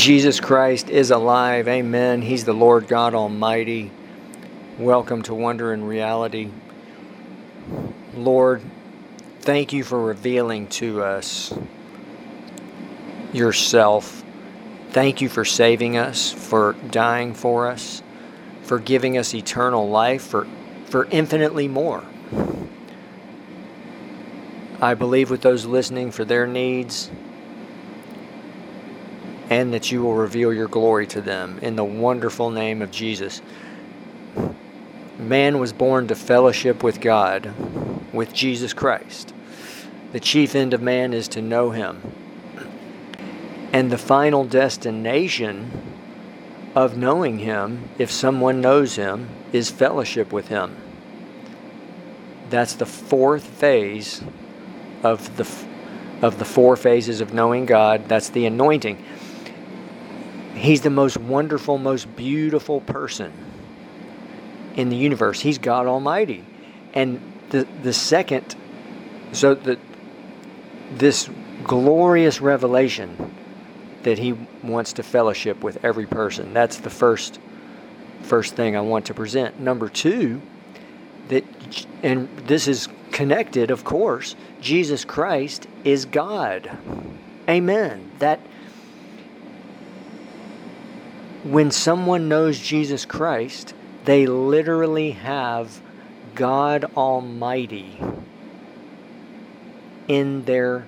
Jesus Christ is alive. Amen. He's the Lord God Almighty. Welcome to Wonder and Reality. Lord, thank you for revealing to us yourself. Thank you for saving us, for dying for us, for giving us eternal life, for, for infinitely more. I believe with those listening for their needs and that you will reveal your glory to them in the wonderful name of Jesus. Man was born to fellowship with God, with Jesus Christ. The chief end of man is to know him. And the final destination of knowing him, if someone knows him, is fellowship with him. That's the fourth phase of the of the four phases of knowing God. That's the anointing. He's the most wonderful, most beautiful person in the universe. He's God Almighty. And the the second so the this glorious revelation that he wants to fellowship with every person. That's the first first thing I want to present. Number 2 that and this is connected, of course, Jesus Christ is God. Amen. That when someone knows Jesus Christ, they literally have God Almighty in their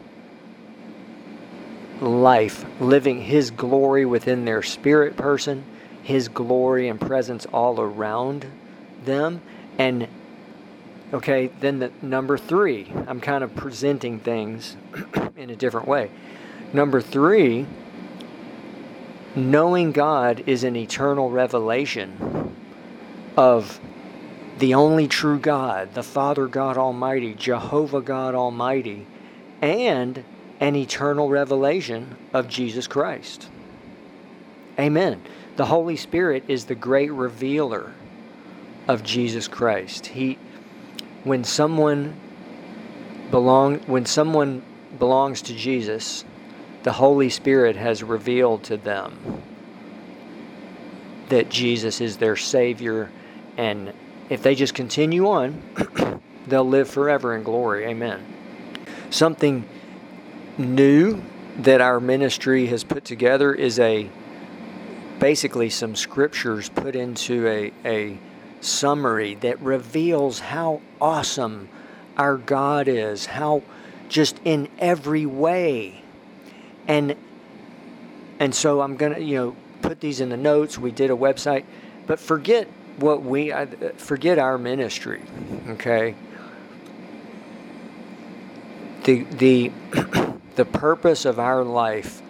life, living His glory within their spirit person, His glory and presence all around them. And, okay, then the number three, I'm kind of presenting things in a different way. Number three, knowing God is an eternal revelation of the only true God, the Father God Almighty, Jehovah God Almighty, and an eternal revelation of Jesus Christ. Amen. The Holy Spirit is the great revealer of Jesus Christ. He when someone belong when someone belongs to Jesus, the Holy Spirit has revealed to them that Jesus is their Savior, and if they just continue on, they'll live forever in glory. Amen. Something new that our ministry has put together is a basically some scriptures put into a, a summary that reveals how awesome our God is, how just in every way and and so I'm gonna you know put these in the notes. We did a website, but forget what we uh, forget our ministry. Okay. The the the purpose of our life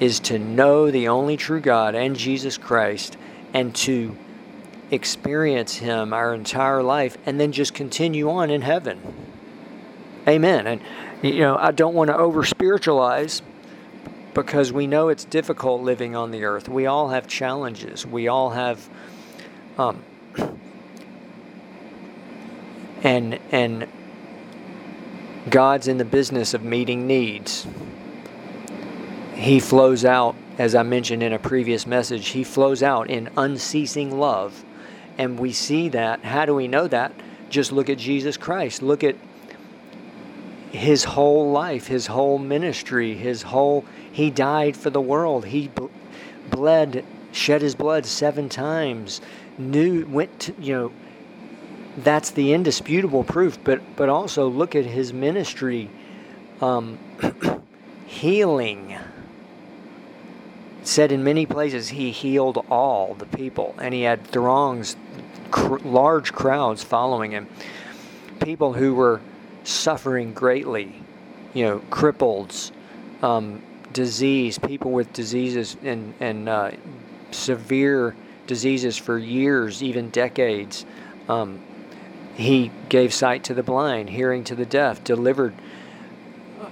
is to know the only true God and Jesus Christ and to experience him our entire life and then just continue on in heaven. Amen. And you know, I don't want to over spiritualize because we know it's difficult living on the earth. We all have challenges. We all have, um, and and God's in the business of meeting needs. He flows out, as I mentioned in a previous message. He flows out in unceasing love, and we see that. How do we know that? Just look at Jesus Christ. Look at his whole life, his whole ministry, his whole he died for the world. He bled, shed his blood seven times. Knew, went to, you know, that's the indisputable proof. But but also look at his ministry, um, healing. said in many places he healed all the people, and he had throngs, cr- large crowds following him. People who were suffering greatly, you know, cripples, um, disease, people with diseases and, and uh, severe diseases for years, even decades. Um, he gave sight to the blind, hearing to the deaf, delivered,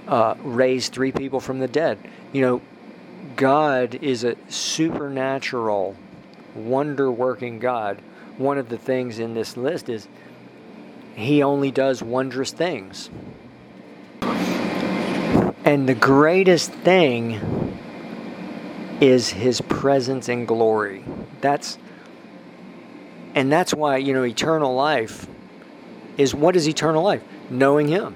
uh, raised three people from the dead. You know, God is a supernatural, wonder working God. One of the things in this list is he only does wondrous things. And the greatest thing is his presence and glory. That's and that's why, you know, eternal life is what is eternal life? Knowing him.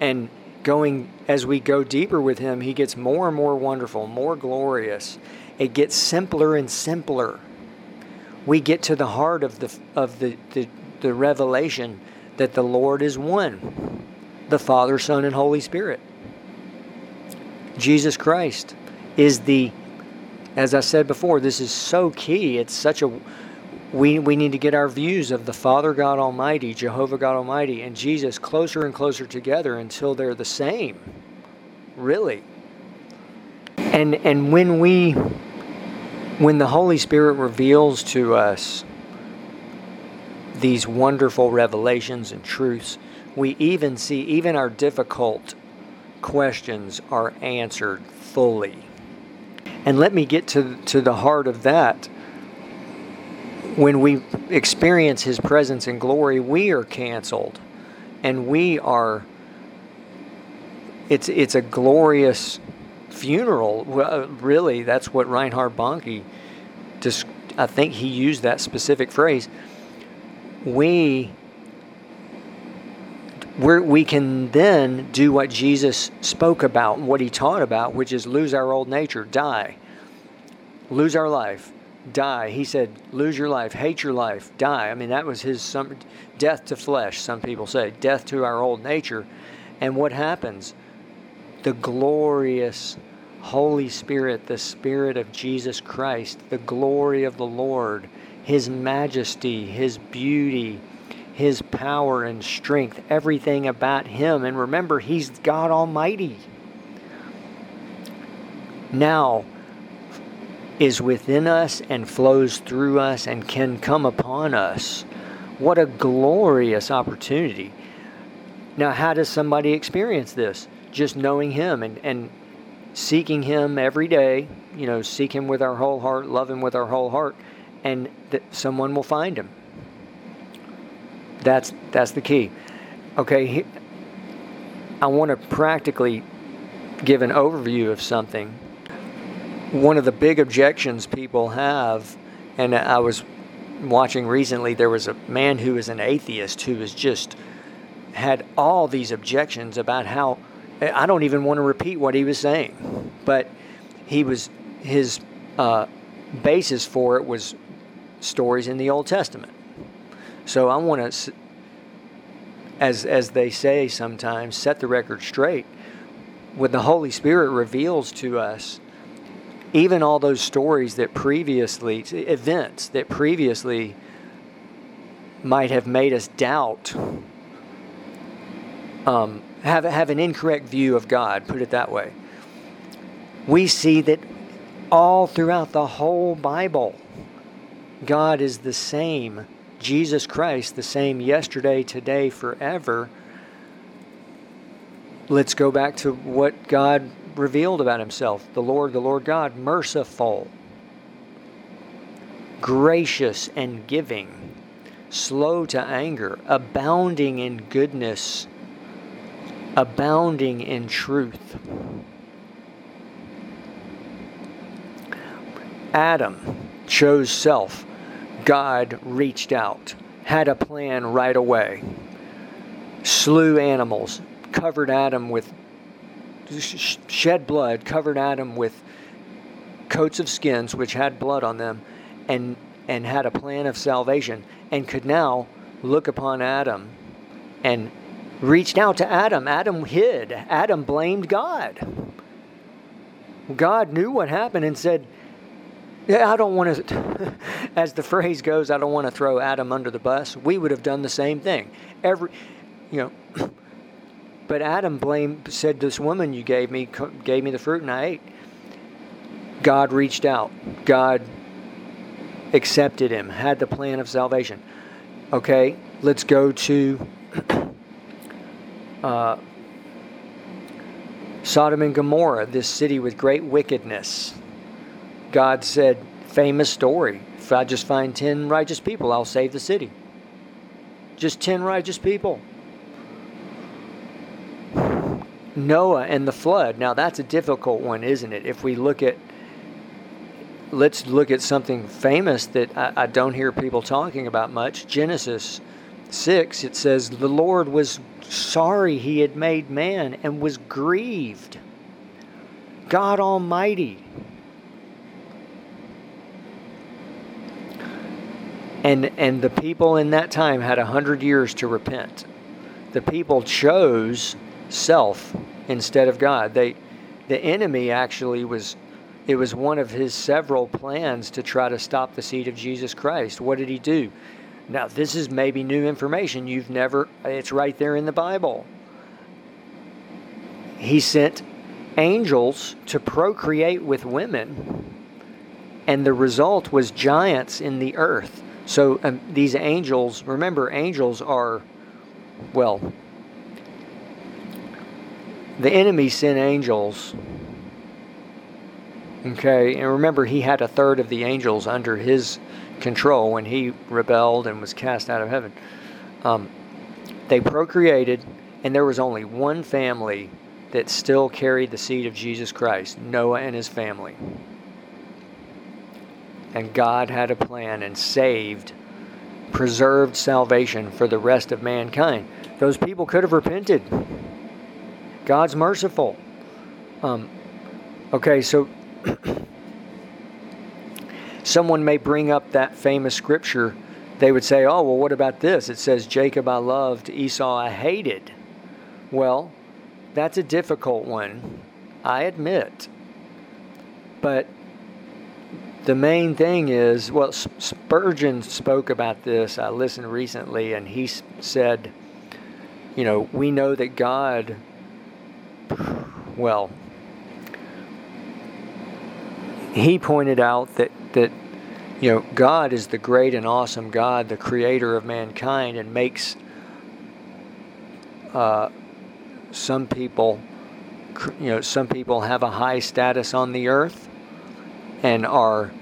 And going as we go deeper with him, he gets more and more wonderful, more glorious. It gets simpler and simpler. We get to the heart of the of the, the, the revelation that the Lord is one. The Father, Son, and Holy Spirit. Jesus Christ is the as I said before, this is so key. It's such a we, we need to get our views of the Father God Almighty, Jehovah God Almighty, and Jesus closer and closer together until they're the same. Really. And and when we when the Holy Spirit reveals to us these wonderful revelations and truths, we even see even our difficult questions are answered fully. And let me get to to the heart of that when we experience his presence and glory, we are canceled and we are it's it's a glorious funeral. Really, that's what Reinhard Bonnke I think he used that specific phrase. We we can then do what Jesus spoke about, what he taught about, which is lose our old nature, die, lose our life, die. He said, lose your life, hate your life, die. I mean, that was his some, death to flesh, some people say, death to our old nature. And what happens? The glorious Holy Spirit, the Spirit of Jesus Christ, the glory of the Lord, His majesty, His beauty, His power and strength, everything about Him. And remember, He's God Almighty. Now, is within us and flows through us and can come upon us. What a glorious opportunity. Now, how does somebody experience this? Just knowing Him and, and seeking Him every day, you know, seek Him with our whole heart, love Him with our whole heart, and that someone will find Him. That's, that's the key. Okay, I want to practically give an overview of something one of the big objections people have, and I was watching recently, there was a man who is an atheist who was just had all these objections about how I don't even want to repeat what he was saying, but he was his uh, basis for it was stories in the Old Testament. So I want to, as as they say sometimes, set the record straight. When the Holy Spirit reveals to us even all those stories that previously, events that previously might have made us doubt, um, have, have an incorrect view of God, put it that way. We see that all throughout the whole Bible, God is the same. Jesus Christ, the same yesterday, today, forever. Let's go back to what God revealed about himself the Lord, the Lord God, merciful, gracious and giving, slow to anger, abounding in goodness, abounding in truth. Adam chose self. God reached out, had a plan right away, slew animals, covered Adam with shed blood, covered Adam with coats of skins which had blood on them, and and had a plan of salvation, and could now look upon Adam, and reached out to Adam. Adam hid. Adam blamed God. God knew what happened and said, yeah, I don't want to, as the phrase goes, I don't want to throw Adam under the bus. We would have done the same thing. Every, you know, but Adam blamed, said, "This woman you gave me gave me the fruit, and I ate." God reached out. God accepted him. Had the plan of salvation. Okay, let's go to uh, Sodom and Gomorrah, this city with great wickedness. God said, famous story. If I just find 10 righteous people, I'll save the city. Just 10 righteous people. Noah and the flood. Now, that's a difficult one, isn't it? If we look at let's look at something famous that I, I don't hear people talking about much. Genesis 6, it says, The Lord was sorry he had made man and was grieved. God Almighty. And, and the people in that time had a hundred years to repent. The people chose self instead of God. They, the enemy actually was it was one of his several plans to try to stop the seed of Jesus Christ. What did he do? Now, this is maybe new information. You've never, it's right there in the Bible. He sent angels to procreate with women, and the result was giants in the earth. So um, these angels, remember, angels are, well, the enemy sent angels. Okay, and remember, he had a third of the angels under his control when he rebelled and was cast out of heaven. Um, they procreated, and there was only one family that still carried the seed of Jesus Christ Noah and his family. And God had a plan and saved, preserved salvation for the rest of mankind. Those people could have repented. God's merciful. Um, okay, so someone may bring up that famous scripture. They would say, oh, well, what about this? It says, Jacob I loved, Esau I hated. Well, that's a difficult one, I admit. But the main thing is, well, Spurgeon spoke about this. I listened recently, and he said, you know, we know that God, well, he pointed out that that you know God is the great and awesome God, the creator of mankind, and makes uh, some people you know some people have a high status on the earth and are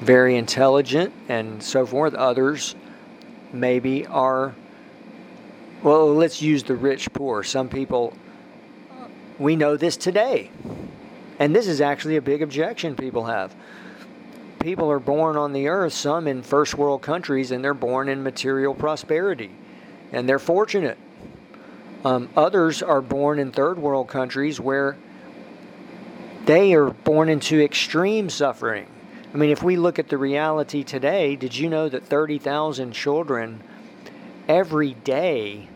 very intelligent and so forth. Others maybe are well. Let's use the rich poor. Some people we know this today. And this is actually a big objection people have. People are born on the earth, some in first world countries, and they're born in material prosperity. And they're fortunate. Um, others are born in third world countries where they are born into extreme suffering. I mean, if we look at the reality today, did you know that 30,000 children every day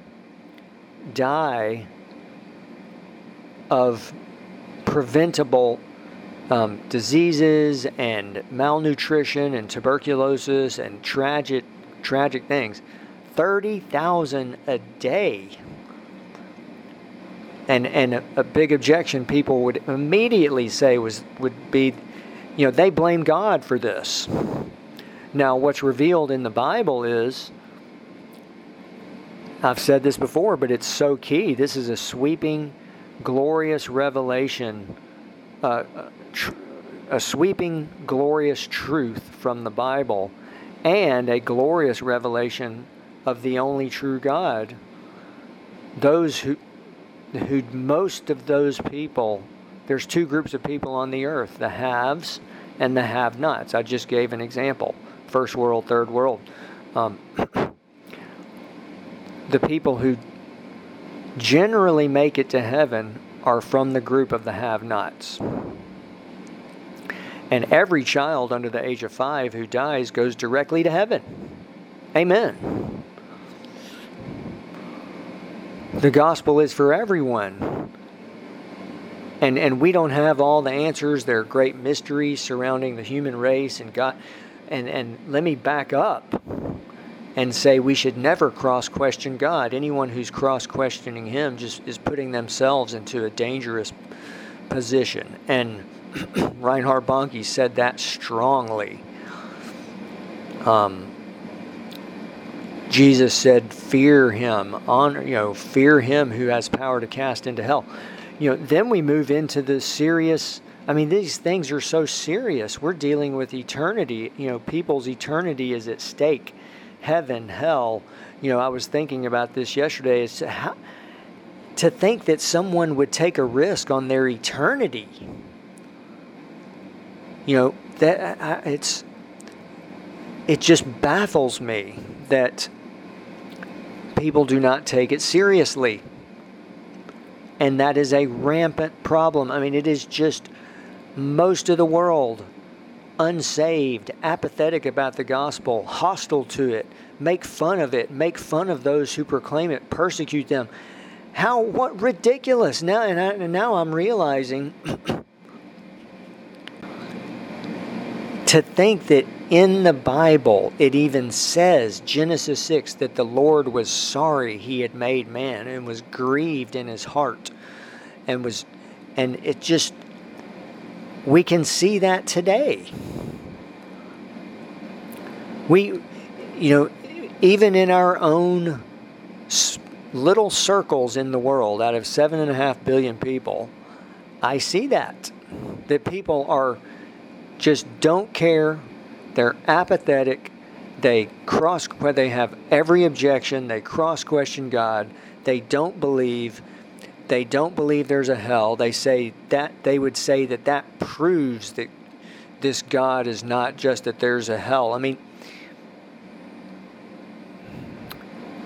die of preventable um, diseases and malnutrition and tuberculosis and tragic tragic things 30,000 a day and and a, a, big objection people would immediately say was would be you know they blame God for this now what's revealed in the Bible is I've said this before but it's so key this is a sweeping glorious revelation, uh, tr- a sweeping, glorious truth from the Bible, and a glorious revelation of the only true God. Those who, who most of those people, there's two groups of people on the earth the haves and the have nots. I just gave an example first world, third world. Um, the people who generally make it to heaven are from the group of the have nots. And every child under the age of five who dies goes directly to heaven. Amen. The gospel is for everyone. And, and we don't have all the answers. There are great mysteries surrounding the human race and God. And, and let me back up and say we should never cross question God. Anyone who's cross questioning Him just is putting themselves into a dangerous position. And Reinhard Bonnke said that strongly. Um, Jesus said, "Fear Him, honor you know, fear Him who has power to cast into hell." You know, then we move into the serious. I mean, these things are so serious. We're dealing with eternity. You know, people's eternity is at stake heaven, hell. You know, I was thinking about this yesterday. Is how, to think that someone would take a risk on their eternity. You know, that I, it's it just baffles me that people do not take it seriously. And that is a rampant problem. I mean, it is just most of the world unsaved, apathetic about the gospel, hostile to it, make fun of it, make fun of those who proclaim it, persecute them. How what ridiculous! Now and, I, and now I'm realizing to think that in the Bible it even says Genesis 6 that the Lord was sorry he had made man and was grieved in his heart and was and it just we can see that today. We you know even in our own little circles in the world out of seven and a half billion people, I see that. That people are just don't care. They're apathetic. They cross they have every objection. They cross question God. They don't believe. They don't believe there's a hell. They say that they would say that that proves that this God is not just that there's a hell. I mean,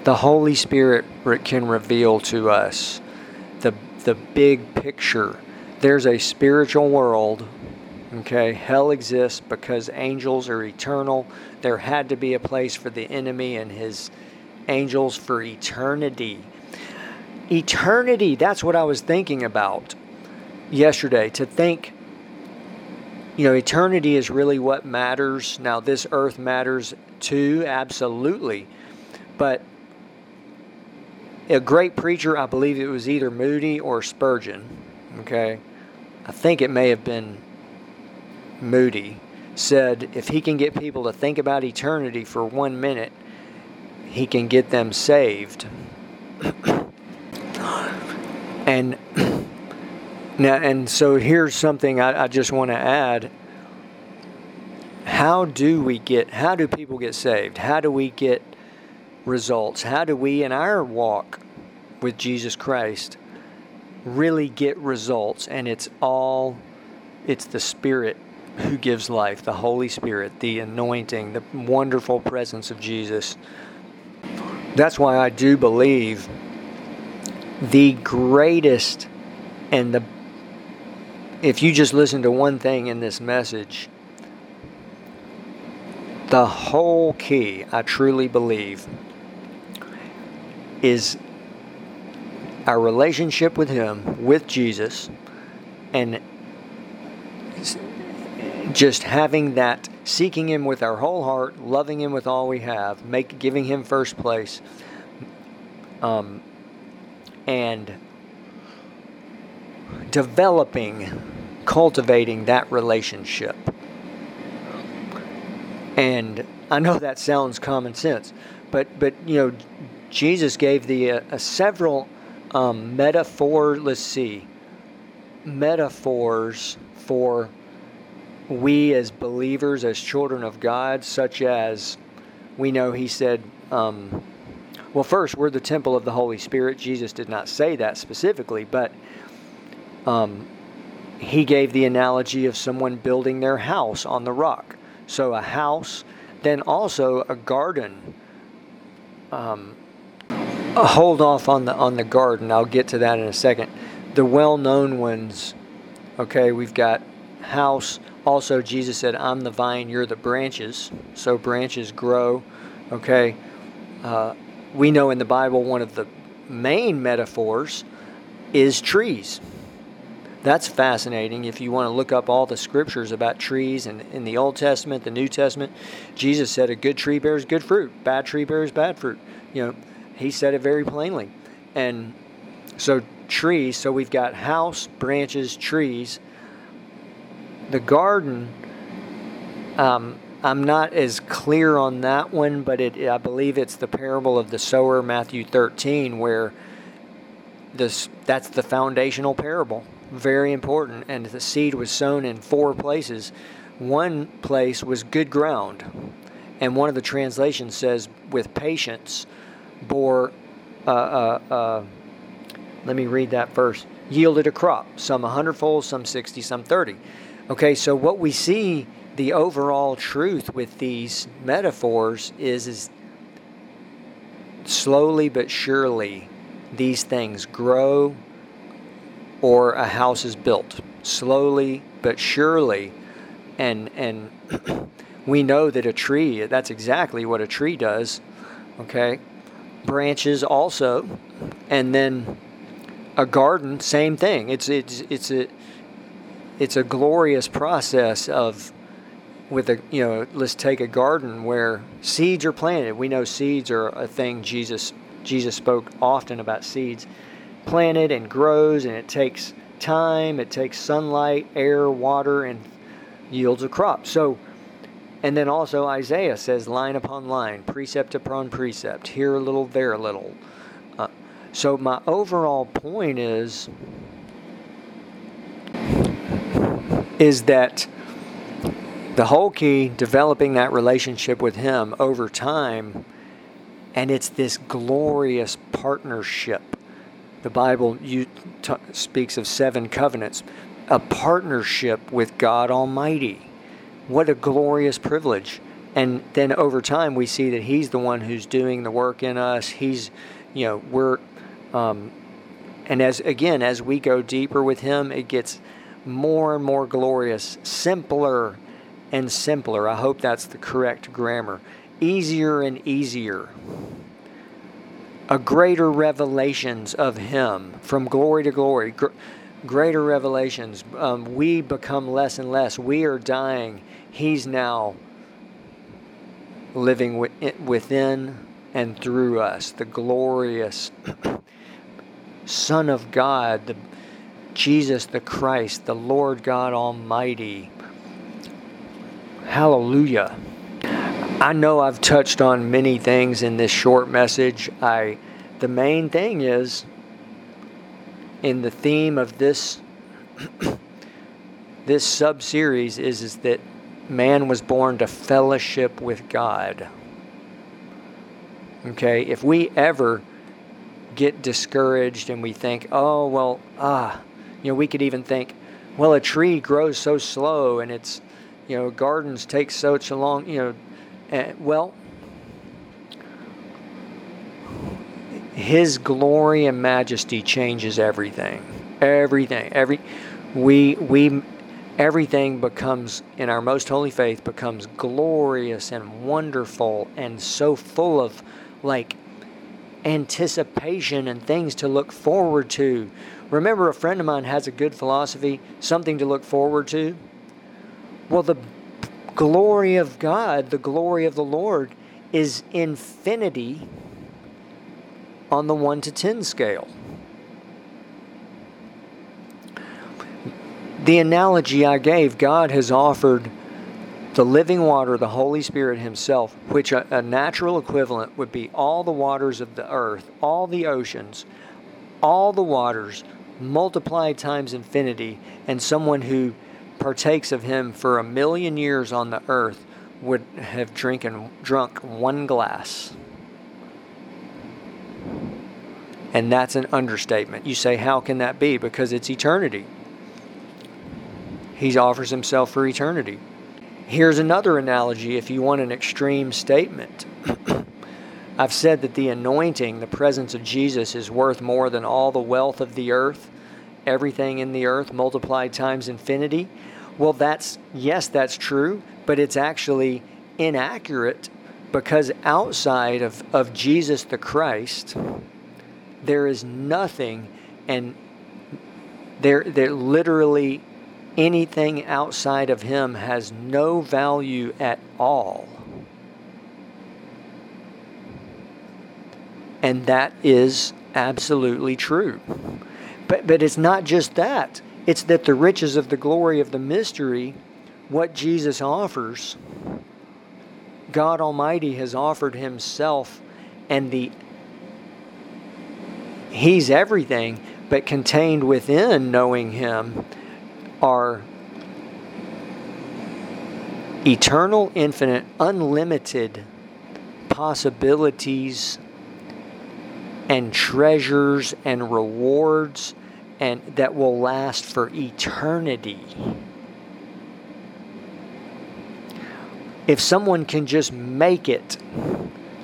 the Holy Spirit can reveal to us the the big picture. There's a spiritual world Okay, hell exists because angels are eternal. There had to be a place for the enemy and his angels for eternity. Eternity, that's what I was thinking about yesterday. To think, you know, eternity is really what matters. Now, this earth matters too, absolutely. But a great preacher, I believe it was either Moody or Spurgeon, okay? I think it may have been Moody, said if he can get people to think about eternity for one minute, he can get them saved. and now, and so here's something I, I just want to add. How do we get? How do people get saved? How do we get results? How do we, in our walk with Jesus Christ, really get results? And it's all, it's the Spirit who gives life, the Holy Spirit, the anointing, the wonderful presence of Jesus. That's why I do believe the greatest and the if you just listen to one thing in this message, the whole key, I truly believe, is our relationship with Him, with Jesus, and just having that seeking him with our whole heart loving him with all we have make giving him first place um, and developing cultivating that relationship. And i know that sounds common sense but but you know jesus gave the uh, several um, metaphor let's see metaphors for we as believers, as children of God, such as we know he said, um, well, first, we're the temple of the Holy Spirit. Jesus did not say that specifically, but um, he gave the analogy of someone building their house on the rock. So a house, then also a garden. Um, hold off on the on the garden. I'll get to that in a second. The well-known ones. Okay, we've got house, also, Jesus said, I'm the vine, you're the branches. So branches grow. Okay. Uh, we know in the Bible one of the main metaphors is trees. That's fascinating. If you want to look up all the scriptures about trees and in the Old Testament, the New Testament, Jesus said a good tree bears good fruit, bad tree bears bad fruit. You know, he said it very plainly. And so trees, so we've got house, branches, trees, the garden, um, I'm not as clear on that one, but it, I believe it's the parable of the sower, Matthew 13, where this that's the foundational parable. Very important. And the seed was sown in four places. One place was good ground. And one of the translations says, with patience, bore, uh, uh, uh, let me read that first, yielded a crop, some a hundredfold, some 60, some 30. Okay, so what we see the overall truth with these metaphors is is slowly but surely these things grow or a house is built. Slowly but surely. And and we know that a tree that's exactly what a tree does okay? Branches also. And then a garden same thing. It's it's it's a it's a glorious process of with a you know let's take a garden where seeds are planted. We know seeds are a thing jesus jesus spoke often about seeds. Planted and grows and it takes time it takes sunlight air water and yields a crop. So and then also isaiah says line upon line precept upon precept here a little there a little. Uh, so my overall point is is that the whole key developing that relationship with him over time and it's this glorious partnership. The bible you t- speaks of seven covenants. A partnership with god almighty. What a glorious privilege. And then over time we see that he's the one who's doing the work in us. He's you know we're um, and as again as we go deeper with him it gets more and more glorious simpler and simpler. I hope that's the correct grammar. Easier and easier. A greater revelations of Him from glory to glory. Gr- greater revelations. Um, we become less and less. We are dying. He's now living within and through us. The glorious Son of God, the Jesus the Christ, the Lord God Almighty Hallelujah. I know I've touched on many things in this short message. I the main thing is in the theme of this this sub series is, is that man was born to fellowship with God. Okay, if we ever get discouraged and we think, oh, well, ah, you know, we could even think, well, a tree grows so slow and it's you know, gardens take such a long, you know, uh, well, His glory and majesty changes everything. Everything. Every we we everything becomes in our most holy faith becomes glorious and wonderful and so full of like anticipation and things to look forward to. Remember a friend of mine has a good philosophy, something to look forward to. Well, the glory of God, the glory of the Lord, is infinity on the 1 to 10 scale. The analogy I gave, God has offered the living water, the Holy Spirit Himself, which a, a, natural equivalent would be all the waters of the earth, all the oceans, all the waters multiplied times infinity, and someone who partakes of him for a million years on the earth would have drinking, drunk one glass. And that's an understatement. You say, how can that be? Because it's eternity. He offers himself for eternity. Here's another analogy if you want an extreme statement. I've said that the anointing, the presence of Jesus, is worth more than all the wealth of the earth, everything in the earth multiplied times infinity. Well, that's, yes, that's true, but it's actually inaccurate because outside of, of Jesus the Christ, there is nothing, and there, there literally anything outside of Him has no value at all. And that is absolutely true. But, but it's not just that. It's that the riches of the glory of the mystery, what Jesus offers, God Almighty has offered Himself, and the He's everything, but contained within knowing Him are eternal, infinite, unlimited possibilities and treasures and rewards and that will last for eternity. if someone can just make it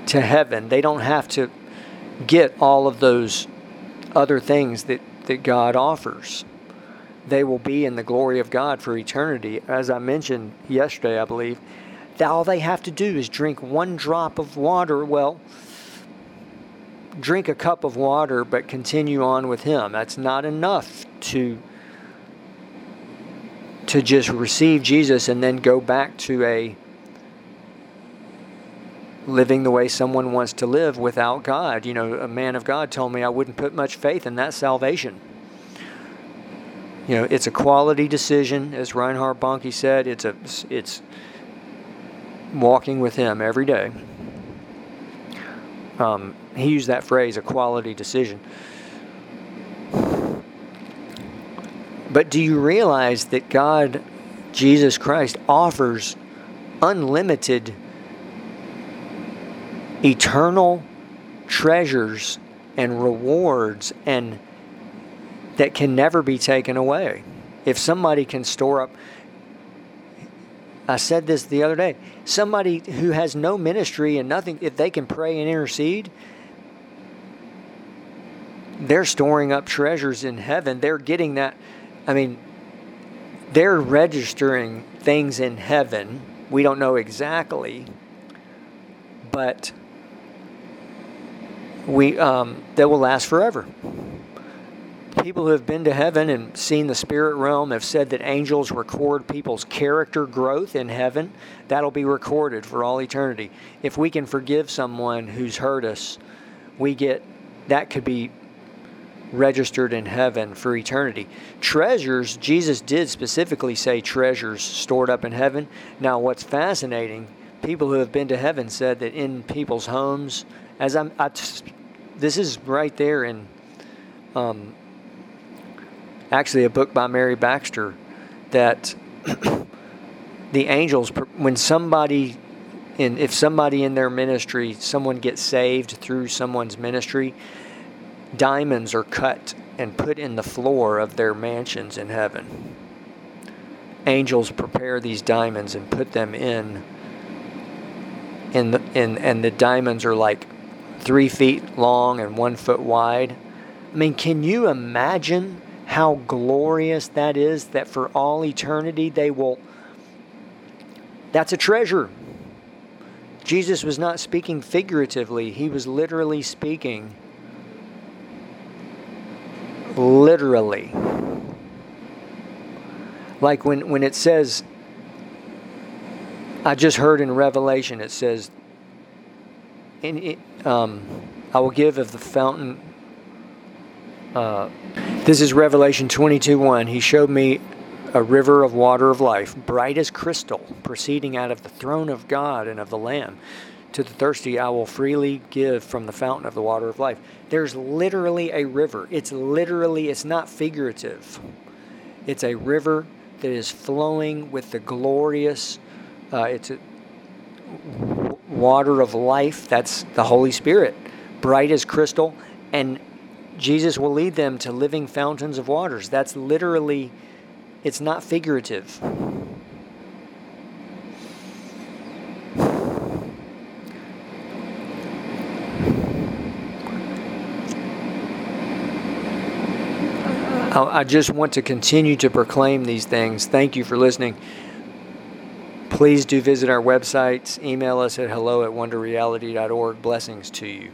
to heaven, they don't have to get all of those other things that, that God offers. They will be in the glory of God for eternity. As I mentioned yesterday, I believe, all they have to do is drink one drop of water. Well, drink a cup of water, but continue on with Him. That's not enough to to just receive Jesus and then go back to a living the way someone wants to live without God. You know, a man of God told me I wouldn't put much faith in that salvation. You know, it's a quality decision, as Reinhard Bonnke said. It's a it's walking with Him every day. Um, he used that phrase, a quality decision. But do you realize that God, Jesus Christ, offers unlimited, eternal treasures and rewards and that can never be taken away. If somebody can store up I said this the other day. Somebody who has no ministry and nothing, if they can pray and intercede, they're storing up treasures in heaven. They're getting that. I mean, they're registering things in heaven. We don't know exactly, but we um, that will last forever people who have been to heaven and seen the spirit realm have said that angels record people's character growth in heaven. That'll be recorded for all eternity. If we can forgive someone who's hurt us, we get that could be registered in heaven for eternity. Treasures, Jesus did specifically say treasures stored up in heaven. Now, what's fascinating, people who have been to heaven said that in people's homes, as I'm, I, this is right there in um, actually a book by Mary Baxter that the angels when somebody in if somebody in their ministry someone gets saved through someone's ministry diamonds are cut and put in the floor of their mansions in heaven. Angels prepare these diamonds and put them in in the, in and the diamonds are like three feet long and one foot wide. I mean can you imagine how glorious that is that for all eternity they will. That's a treasure. Jesus was not speaking figuratively, he was literally speaking. Literally. Like when, when it says, I just heard in Revelation, it says, in, um, I will give of the fountain this is Revelation 22 1. He showed me a river of water of life, bright as crystal, proceeding out of the throne of God and of the Lamb. To the thirsty, I will freely give from the fountain of the water of life. There's literally a river. It's literally, it's not figurative. It's a river that is flowing with the glorious, uh, it's a water of life. That's the Holy Spirit, bright as crystal. And Jesus will lead them to living fountains of waters. That's literally, it's not figurative. I just want to continue to proclaim these things. Thank you for listening. Please do visit our websites. Email us at hello at wonderreality.org. Blessings to you.